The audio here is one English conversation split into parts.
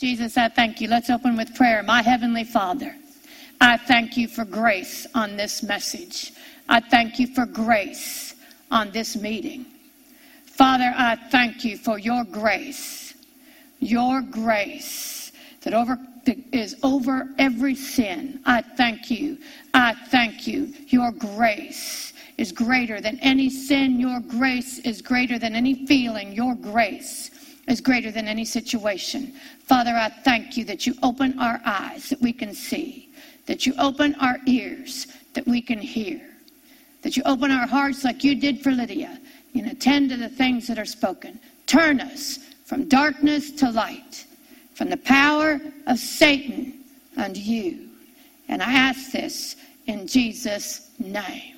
Jesus, I thank you. Let's open with prayer. My Heavenly Father, I thank you for grace on this message. I thank you for grace on this meeting. Father, I thank you for your grace, your grace that over that is over every sin. I thank you. I thank you. Your grace is greater than any sin. Your grace is greater than any feeling. Your grace is greater than any situation. Father, I thank you that you open our eyes that we can see, that you open our ears that we can hear, that you open our hearts like you did for Lydia and attend to the things that are spoken. Turn us from darkness to light, from the power of Satan unto you. And I ask this in Jesus' name.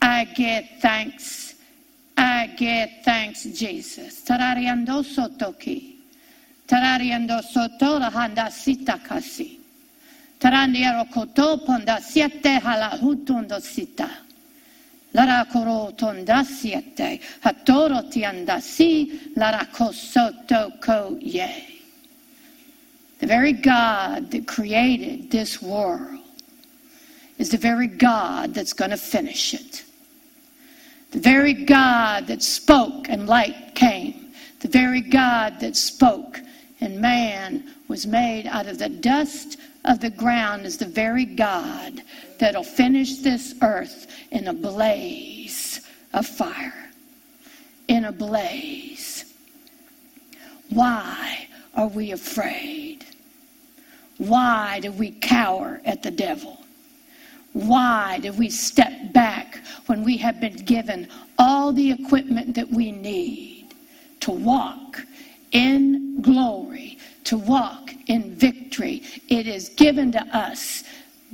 I give thanks. I give thanks, Jesus. Tarariando sotoki. Tarariando soto la handa sita kasi. Tarandiero koto ponda siete hala hutundo sita. Lara koro tonda siete. Hatoro tiandasi. Lara kosoto ko ye. The very God that created this world is the very God that's going to finish it. The very God that spoke and light came. The very God that spoke and man was made out of the dust of the ground is the very God that'll finish this earth in a blaze of fire. In a blaze. Why are we afraid? Why do we cower at the devil? Why do we step back we have been given all the equipment that we need to walk in glory, to walk in victory. It is given to us,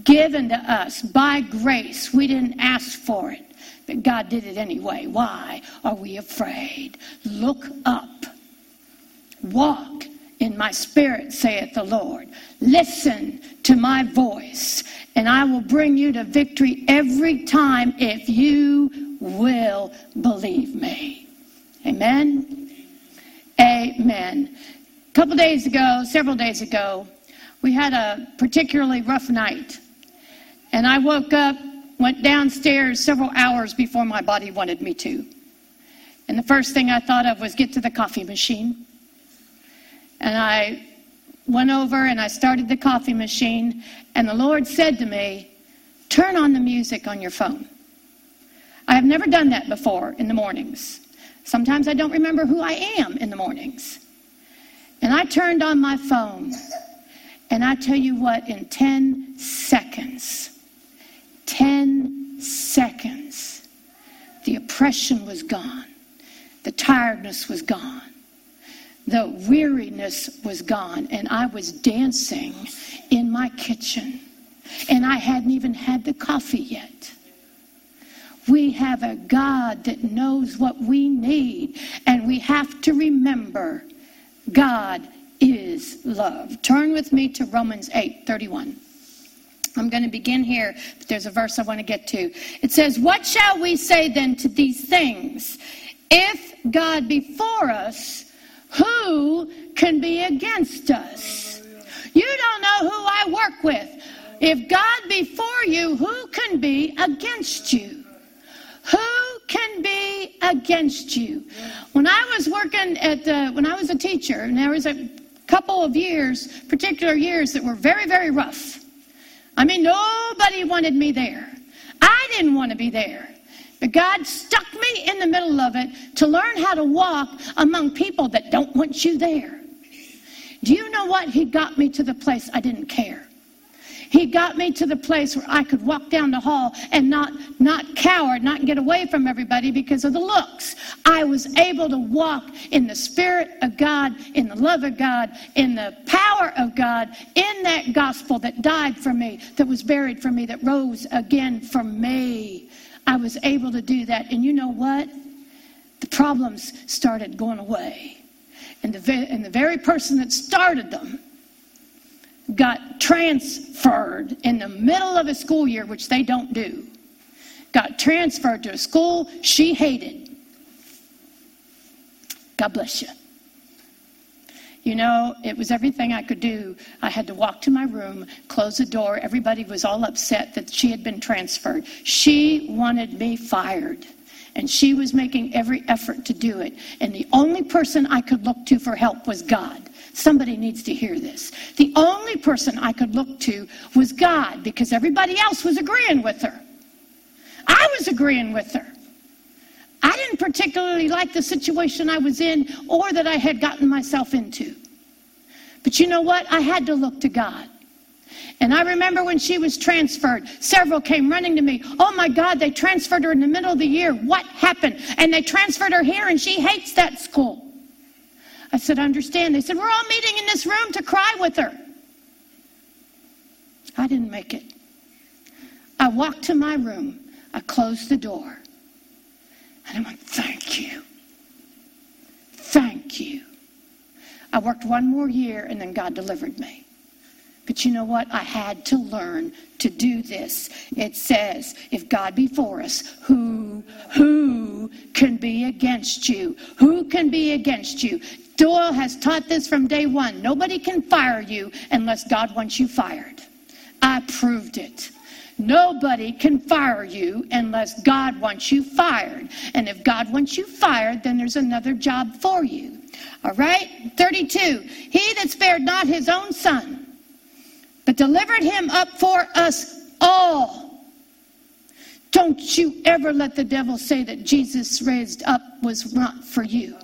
given to us by grace. We didn't ask for it, but God did it anyway. Why are we afraid? Look up. Walk my spirit, saith the Lord. Listen to my voice, and I will bring you to victory every time if you will believe me. Amen. Amen. A couple days ago, several days ago, we had a particularly rough night. And I woke up, went downstairs several hours before my body wanted me to. And the first thing I thought of was get to the coffee machine. And I went over and I started the coffee machine. And the Lord said to me, Turn on the music on your phone. I have never done that before in the mornings. Sometimes I don't remember who I am in the mornings. And I turned on my phone, and I tell you what, in 10 seconds, 10 seconds, the oppression was gone, the tiredness was gone, the weariness was gone, and I was dancing in my kitchen, and I hadn't even had the coffee yet. We have a God that knows what we need, and we have to remember God is love. Turn with me to Romans 8 31. I'm going to begin here, but there's a verse I want to get to. It says, What shall we say then to these things? If God be for us, who can be against us? You don't know who I work with. If God be for you, who can be against you? Who can be against you? When I was working at the, when I was a teacher, and there was a couple of years, particular years that were very, very rough. I mean, nobody wanted me there. I didn't want to be there. But God stuck me in the middle of it to learn how to walk among people that don't want you there. Do you know what? He got me to the place I didn't care. He got me to the place where I could walk down the hall and not, not cower, not get away from everybody because of the looks. I was able to walk in the Spirit of God, in the love of God, in the power of God, in that gospel that died for me, that was buried for me, that rose again for me. I was able to do that. And you know what? The problems started going away. And the, and the very person that started them got transferred in the middle of a school year, which they don't do, got transferred to a school she hated. God bless you. You know, it was everything I could do. I had to walk to my room, close the door. Everybody was all upset that she had been transferred. She wanted me fired. And she was making every effort to do it. And the only person I could look to for help was God. Somebody needs to hear this. The only person I could look to was God because everybody else was agreeing with her. I was agreeing with her. I didn't particularly like the situation I was in or that I had gotten myself into. But you know what? I had to look to God. And I remember when she was transferred, several came running to me. Oh my God, they transferred her in the middle of the year. What happened? And they transferred her here, and she hates that school. I said, I understand. They said, We're all meeting in this room to cry with her. I didn't make it. I walked to my room, I closed the door, and I went, Thank you. Thank you. I worked one more year, and then God delivered me. But you know what? I had to learn to do this. It says, if God be for us, who, who can be against you? Who can be against you? Doyle has taught this from day one. Nobody can fire you unless God wants you fired. I proved it. Nobody can fire you unless God wants you fired. And if God wants you fired, then there's another job for you. All right? 32. He that spared not his own son, but delivered him up for us all. Don't you ever let the devil say that Jesus raised up was not for you.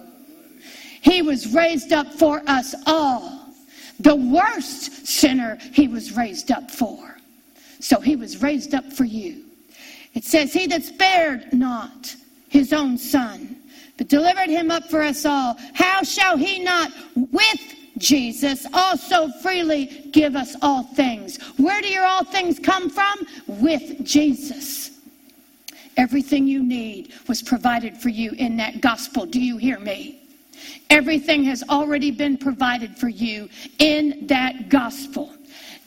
He was raised up for us all. The worst sinner he was raised up for. So he was raised up for you. It says, He that spared not his own son, but delivered him up for us all, how shall he not with Jesus also freely give us all things? Where do your all things come from? With Jesus. Everything you need was provided for you in that gospel. Do you hear me? Everything has already been provided for you in that gospel.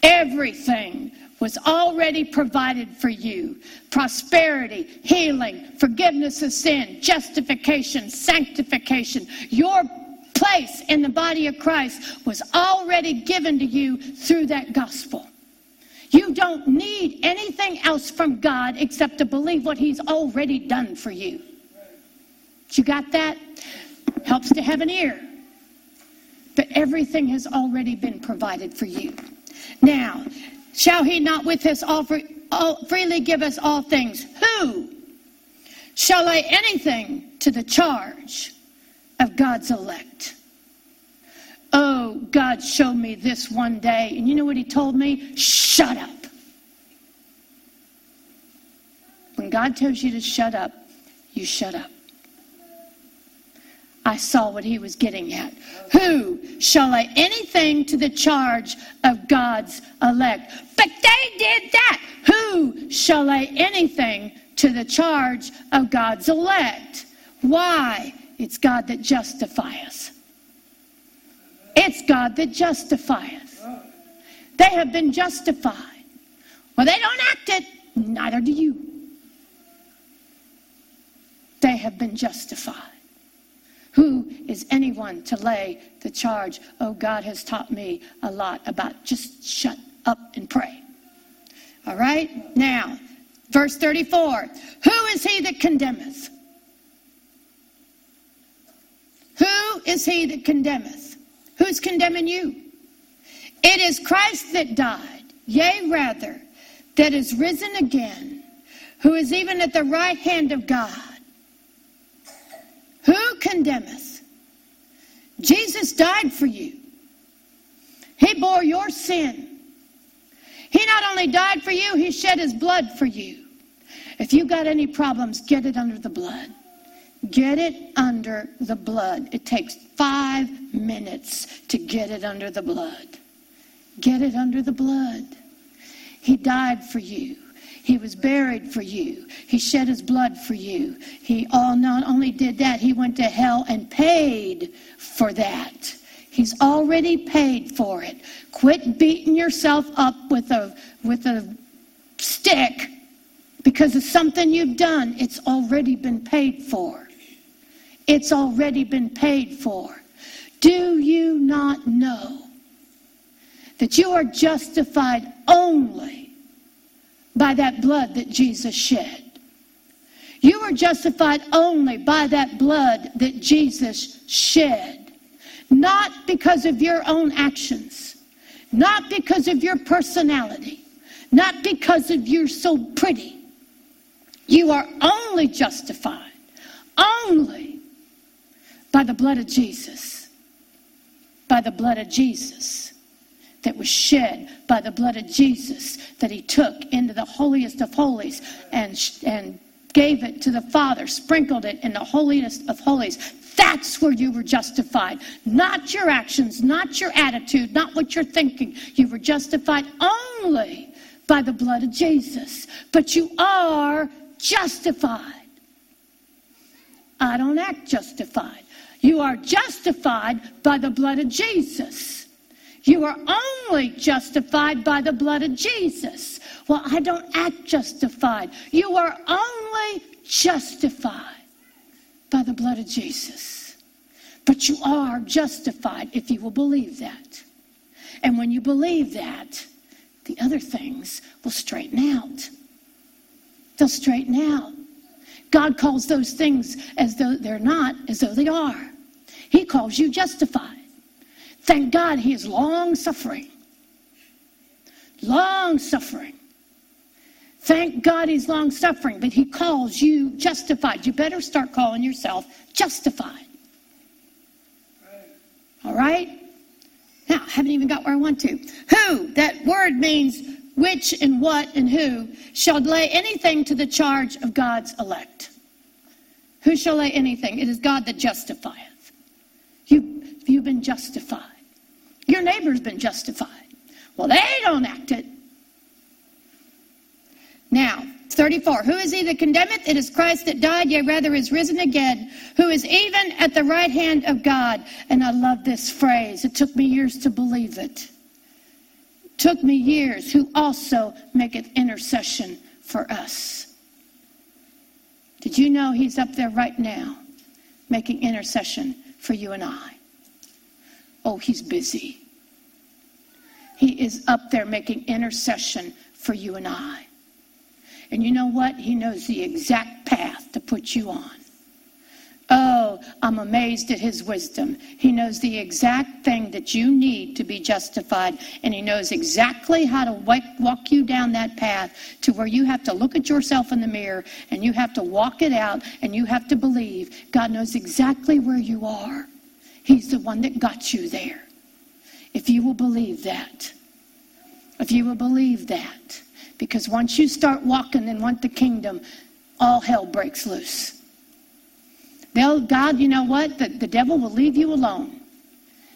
Everything was already provided for you prosperity, healing, forgiveness of sin, justification, sanctification. Your place in the body of Christ was already given to you through that gospel. You don't need anything else from God except to believe what He's already done for you. You got that? helps to have an ear. But everything has already been provided for you. Now, shall he not with us all, all freely give us all things? Who shall lay anything to the charge of God's elect? Oh, God showed me this one day, and you know what he told me? Shut up. When God tells you to shut up, you shut up. I saw what he was getting at. Who shall lay anything to the charge of God's elect? But they did that. Who shall lay anything to the charge of God's elect? Why? It's God that justifies. It's God that justifies. They have been justified. Well, they don't act it, neither do you. They have been justified. Who is anyone to lay the charge? Oh, God has taught me a lot about just shut up and pray. All right? Now, verse 34 Who is he that condemneth? Who is he that condemneth? Who's condemning you? It is Christ that died, yea, rather, that is risen again, who is even at the right hand of God who condemneth? Jesus died for you. He bore your sin. He not only died for you, he shed his blood for you. If you got any problems, get it under the blood. Get it under the blood. It takes five minutes to get it under the blood. Get it under the blood. He died for you. He was buried for you. He shed his blood for you. He all not only did that, he went to hell and paid for that. He's already paid for it. Quit beating yourself up with a with a stick because of something you've done. It's already been paid for. It's already been paid for. Do you not know that you are justified only by that blood that Jesus shed? You are justified only by that blood that Jesus shed, not because of your own actions, not because of your personality, not because of you're so pretty. You are only justified, only by the blood of Jesus, by the blood of Jesus that was shed by the blood of Jesus that he took into the holiest of holies and, and gave it to the Father, sprinkled it in the holiest of holies. That's where you were justified. Not your actions, not your attitude, not what you're thinking. You were justified only by the blood of Jesus. But you are justified. I don't act justified. You are justified by the blood of Jesus. You are only justified by the blood of Jesus. Well, I don't act justified. You are only justified by the blood of Jesus. But you are justified if you will believe that. And when you believe that, the other things will straighten out. They'll straighten out. God calls those things as though they're not, as though they are. He calls you justified. Thank God he is long suffering. Long suffering. Thank God he's long suffering, but he calls you justified. You better start calling yourself justified. All right? Now, I haven't even got where I want to. Who, that word means which and what and who, shall lay anything to the charge of God's elect. Who shall lay anything? It is God that justifieth. You, you've been justified. Your neighbor's been justified. Well, they don't act it. Now, 34. Who is he that condemneth? It is Christ that died, yea, rather is risen again, who is even at the right hand of God. And I love this phrase. It took me years to believe it. it took me years, who also maketh intercession for us. Did you know he's up there right now making intercession for you and I? Oh, he's busy. He is up there making intercession for you and I. And you know what? He knows the exact path to put you on. Oh, I'm amazed at his wisdom. He knows the exact thing that you need to be justified, and he knows exactly how to walk you down that path to where you have to look at yourself in the mirror and you have to walk it out and you have to believe. God knows exactly where you are. He's the one that got you there. If you will believe that, if you will believe that, because once you start walking and want the kingdom, all hell breaks loose. They'll, God, you know what? The, the devil will leave you alone.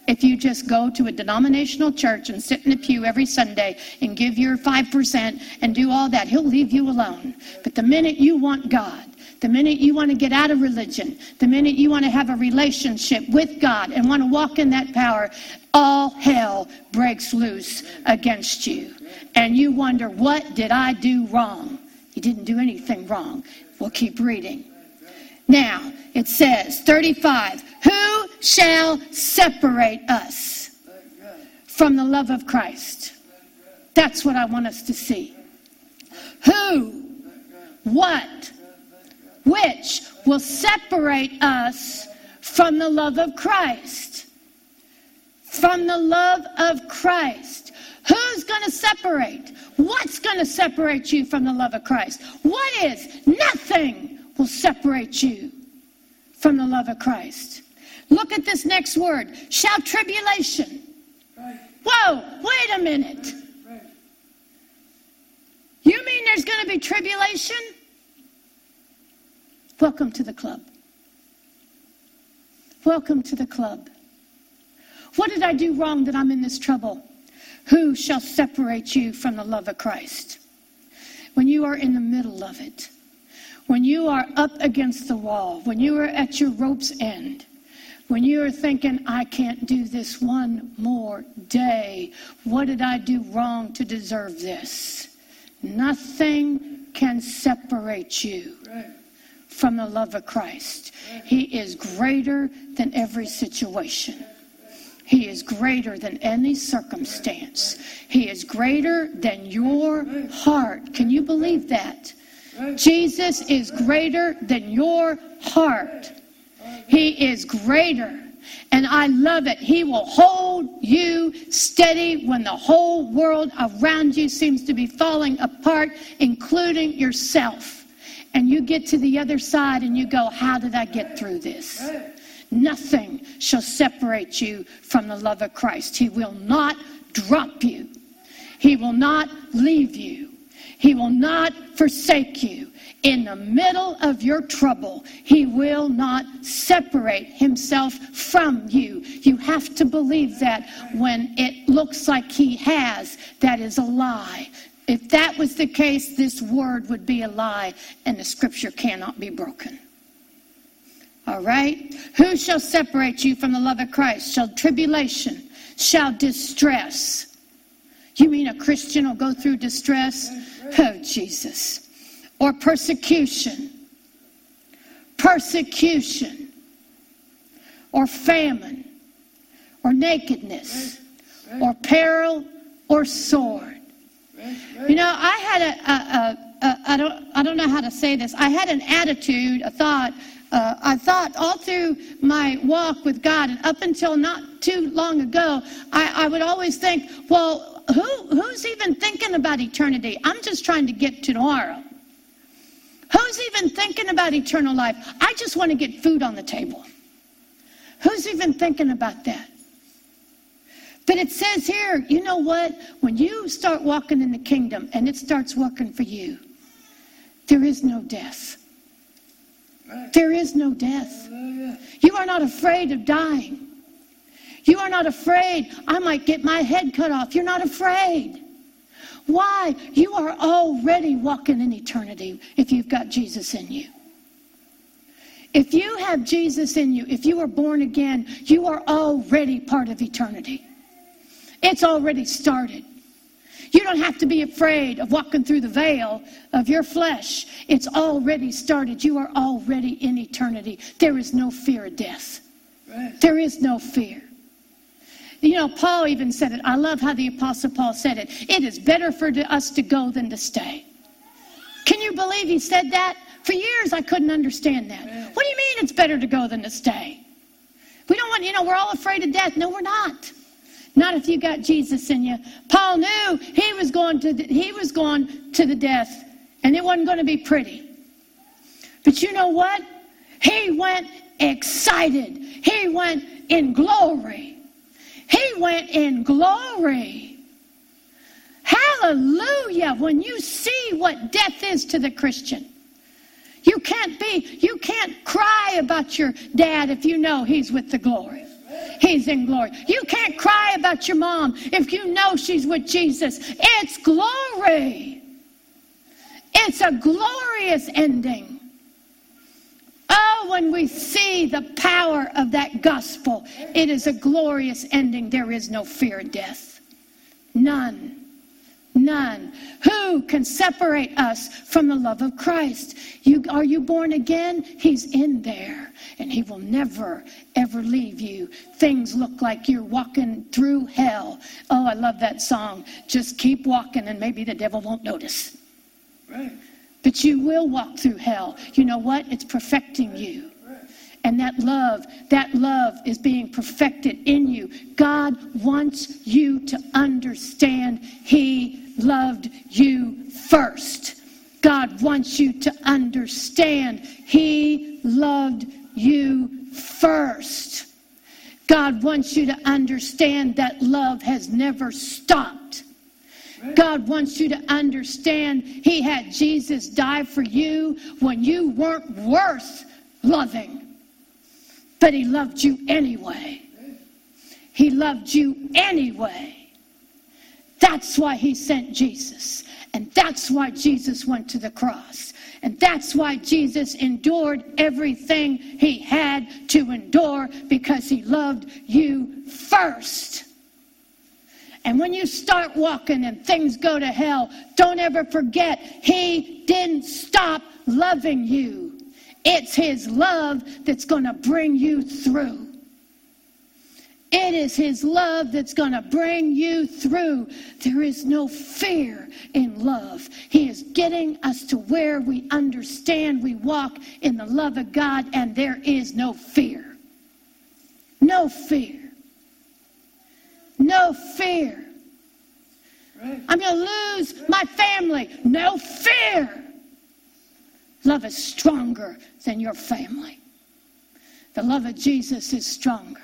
If you just go to a denominational church and sit in a pew every Sunday and give your 5% and do all that, he'll leave you alone. But the minute you want God, the minute you want to get out of religion, the minute you want to have a relationship with God and want to walk in that power, all hell breaks loose against you and you wonder, what did I do wrong? You didn't do anything wrong. We'll keep reading. Now, it says, 35, who shall separate us from the love of Christ? That's what I want us to see. Who, what, which will separate us from the love of Christ? From the love of Christ. Who's going to separate? What's going to separate you from the love of Christ? What is? Nothing will separate you from the love of Christ. Look at this next word. Shall tribulation. Whoa, wait a minute. You mean there's going to be tribulation? Welcome to the club. Welcome to the club. What did I do wrong that I'm in this trouble? Who shall separate you from the love of Christ? When you are in the middle of it, when you are up against the wall, when you are at your rope's end, when you are thinking, I can't do this one more day, what did I do wrong to deserve this? Nothing can separate you from the love of Christ. He is greater than every situation. He is greater than any circumstance. He is greater than your heart. Can you believe that? Jesus is greater than your heart. He is greater. And I love it. He will hold you steady when the whole world around you seems to be falling apart, including yourself. And you get to the other side and you go, How did I get through this? Nothing shall separate you from the love of Christ. He will not drop you, He will not leave you, He will not forsake you. In the middle of your trouble, He will not separate Himself from you. You have to believe that when it looks like He has, that is a lie. If that was the case, this word would be a lie, and the scripture cannot be broken. All right? Who shall separate you from the love of Christ? Shall tribulation, shall distress. You mean a Christian will go through distress? Oh, Jesus. Or persecution. Persecution. Or famine. Or nakedness. Or peril. Or sword. You know, I had a, a, a, a I don't I don't know how to say this. I had an attitude, a thought uh, I thought all through my walk with God, and up until not too long ago, I, I would always think, well, who, who's even thinking about eternity? I'm just trying to get to tomorrow. Who's even thinking about eternal life? I just want to get food on the table. Who's even thinking about that? But it says here, you know what? When you start walking in the kingdom and it starts working for you, there is no death. There is no death. You are not afraid of dying. You are not afraid, I might get my head cut off. You're not afraid. Why? You are already walking in eternity if you've got Jesus in you. If you have Jesus in you, if you are born again, you are already part of eternity. It's already started. You don't have to be afraid of walking through the veil of your flesh. It's already started. You are already in eternity. There is no fear of death. Right. There is no fear. You know, Paul even said it. I love how the Apostle Paul said it. It is better for us to go than to stay. Can you believe he said that? For years, I couldn't understand that. What do you mean it's better to go than to stay? We don't want, you know, we're all afraid of death. No, we're not. Not if you got Jesus in you. Paul knew he was going to the, he was going to the death, and it wasn't going to be pretty. But you know what? He went excited. He went in glory. He went in glory. Hallelujah. When you see what death is to the Christian, you can't be, you can't cry about your dad if you know he's with the glory. He's in glory. You can't cry about your mom if you know she's with Jesus. It's glory. It's a glorious ending. Oh, when we see the power of that gospel, it is a glorious ending. There is no fear of death. None. None. Who can separate us from the love of Christ? You, are you born again? He's in there, and He will never, ever leave you. Things look like you're walking through hell. Oh, I love that song. Just keep walking, and maybe the devil won't notice. Right. But you will walk through hell. You know what? It's perfecting you. And that love, that love is being perfected in you. God wants you to understand He loved you first. God wants you to understand He loved you first. God wants you to understand that love has never stopped. God wants you to understand He had Jesus die for you when you weren't worth loving. But he loved you anyway. He loved you anyway. That's why he sent Jesus. And that's why Jesus went to the cross. And that's why Jesus endured everything he had to endure because he loved you first. And when you start walking and things go to hell, don't ever forget he didn't stop loving you. It's His love that's going to bring you through. It is His love that's going to bring you through. There is no fear in love. He is getting us to where we understand we walk in the love of God and there is no fear. No fear. No fear. I'm going to lose my family. No fear. Love is stronger than your family. The love of Jesus is stronger.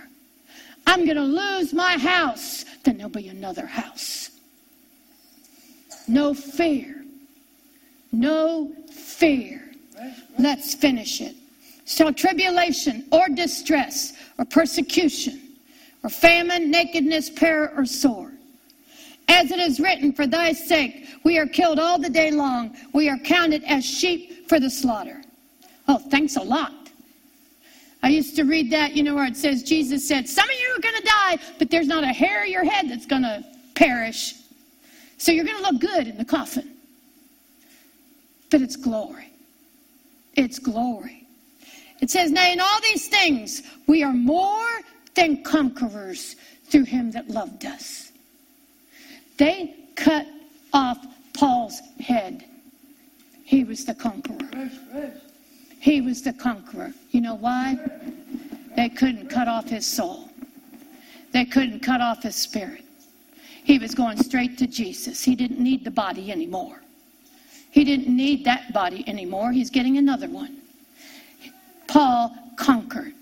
I'm going to lose my house. Then there'll be another house. No fear. No fear. Let's finish it. So, tribulation or distress or persecution or famine, nakedness, peril, or sword. As it is written, For thy sake we are killed all the day long. We are counted as sheep for the slaughter. Oh, thanks a lot. I used to read that, you know, where it says, Jesus said, Some of you are going to die, but there's not a hair of your head that's going to perish. So you're going to look good in the coffin. But it's glory. It's glory. It says, Now in all these things, we are more than conquerors through him that loved us. They cut off Paul's head. He was the conqueror. He was the conqueror. You know why? They couldn't cut off his soul, they couldn't cut off his spirit. He was going straight to Jesus. He didn't need the body anymore. He didn't need that body anymore. He's getting another one. Paul conquered.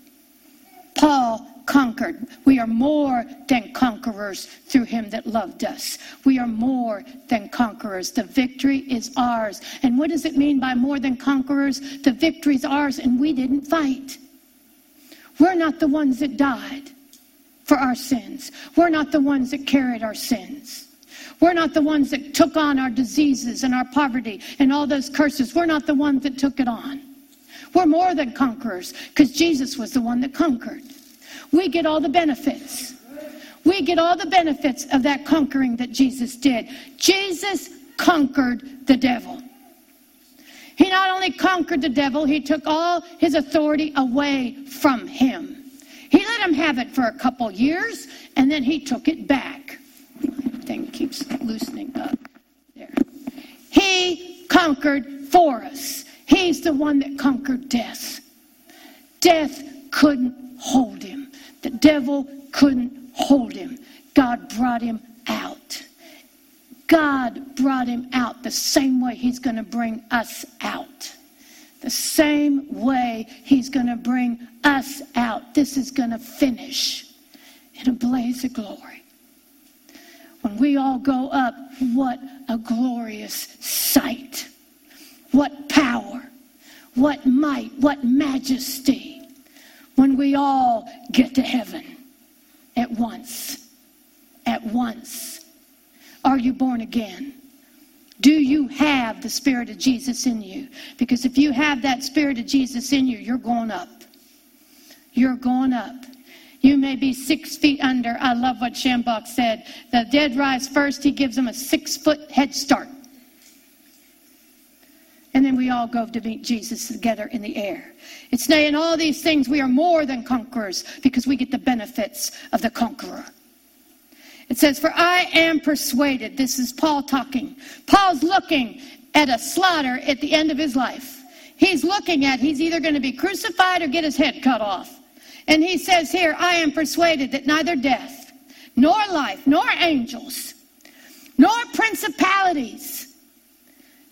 Paul conquered. We are more than conquerors through him that loved us. We are more than conquerors. The victory is ours. And what does it mean by more than conquerors? The victory is ours, and we didn't fight. We're not the ones that died for our sins, we're not the ones that carried our sins. We're not the ones that took on our diseases and our poverty and all those curses. We're not the ones that took it on. We're more than conquerors because Jesus was the one that conquered we get all the benefits. We get all the benefits of that conquering that Jesus did. Jesus conquered the devil. He not only conquered the devil, he took all his authority away from him. He let him have it for a couple years, and then he took it back. Thing keeps loosening up. There. He conquered for us. He's the one that conquered death. Death couldn't hold him. The devil couldn't hold him. God brought him out. God brought him out the same way he's going to bring us out. The same way he's going to bring us out. This is going to finish in a blaze of glory. When we all go up, what a glorious sight. What power, what might, what majesty when we all get to heaven at once. At once. Are you born again? Do you have the Spirit of Jesus in you? Because if you have that Spirit of Jesus in you, you're going up. You're going up. You may be six feet under. I love what Schambach said. The dead rise first, he gives them a six foot head start. And then we all go to meet Jesus together in the air. It's saying all these things we are more than conquerors because we get the benefits of the conqueror. It says, For I am persuaded. This is Paul talking. Paul's looking at a slaughter at the end of his life. He's looking at, he's either going to be crucified or get his head cut off. And he says here, I am persuaded that neither death, nor life, nor angels, nor principalities,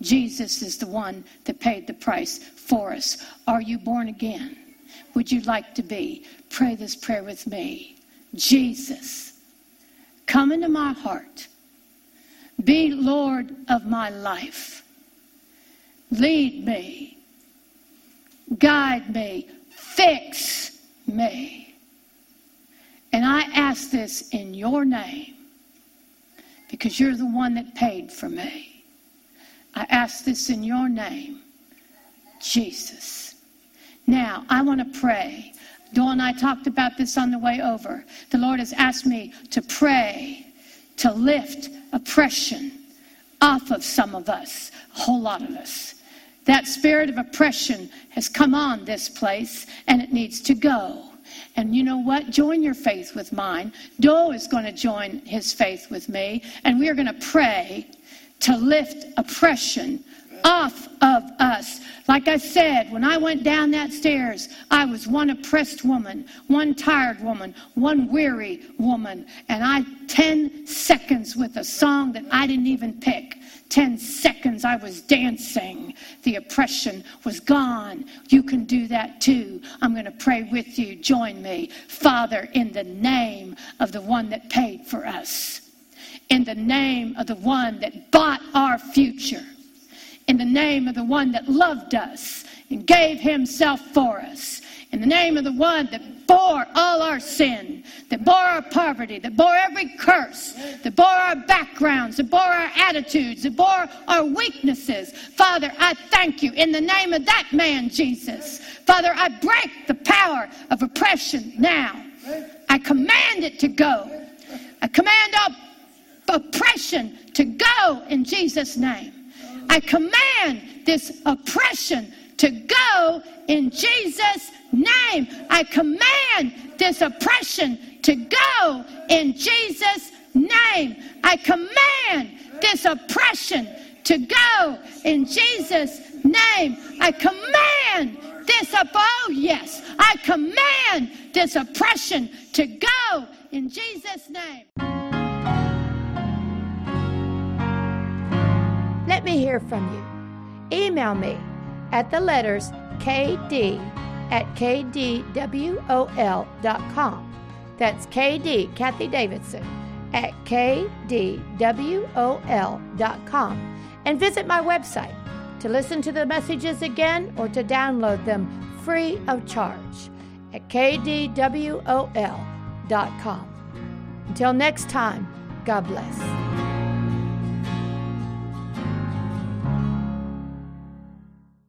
Jesus is the one that paid the price for us. Are you born again? Would you like to be? Pray this prayer with me. Jesus, come into my heart. Be Lord of my life. Lead me. Guide me. Fix me. And I ask this in your name because you're the one that paid for me. I ask this in your name, Jesus. Now, I want to pray. Doyle and I talked about this on the way over. The Lord has asked me to pray to lift oppression off of some of us, a whole lot of us. That spirit of oppression has come on this place and it needs to go. And you know what? Join your faith with mine. Doe is going to join his faith with me, and we are going to pray to lift oppression off of us. Like I said, when I went down that stairs, I was one oppressed woman, one tired woman, one weary woman, and I 10 seconds with a song that I didn't even pick. 10 seconds I was dancing. The oppression was gone. You can do that too. I'm going to pray with you. Join me. Father, in the name of the one that paid for us, in the name of the one that bought our future in the name of the one that loved us and gave himself for us, in the name of the one that bore all our sin, that bore our poverty, that bore every curse, that bore our backgrounds, that bore our attitudes, that bore our weaknesses. Father, I thank you in the name of that man, Jesus. Father, I break the power of oppression now. I command it to go. I command all oppression to go in Jesus' name. I command this oppression to go in Jesus' name. I command this oppression to go in Jesus' name. I command this oppression to go in Jesus' name. I command this up. Oh, yes. I command this oppression to go in Jesus' name. Let me hear from you. Email me at the letters kd at kdwol.com. That's KD, Kathie Davidson, at kdwol.com. And visit my website to listen to the messages again or to download them free of charge at kdwol.com. Until next time, God bless.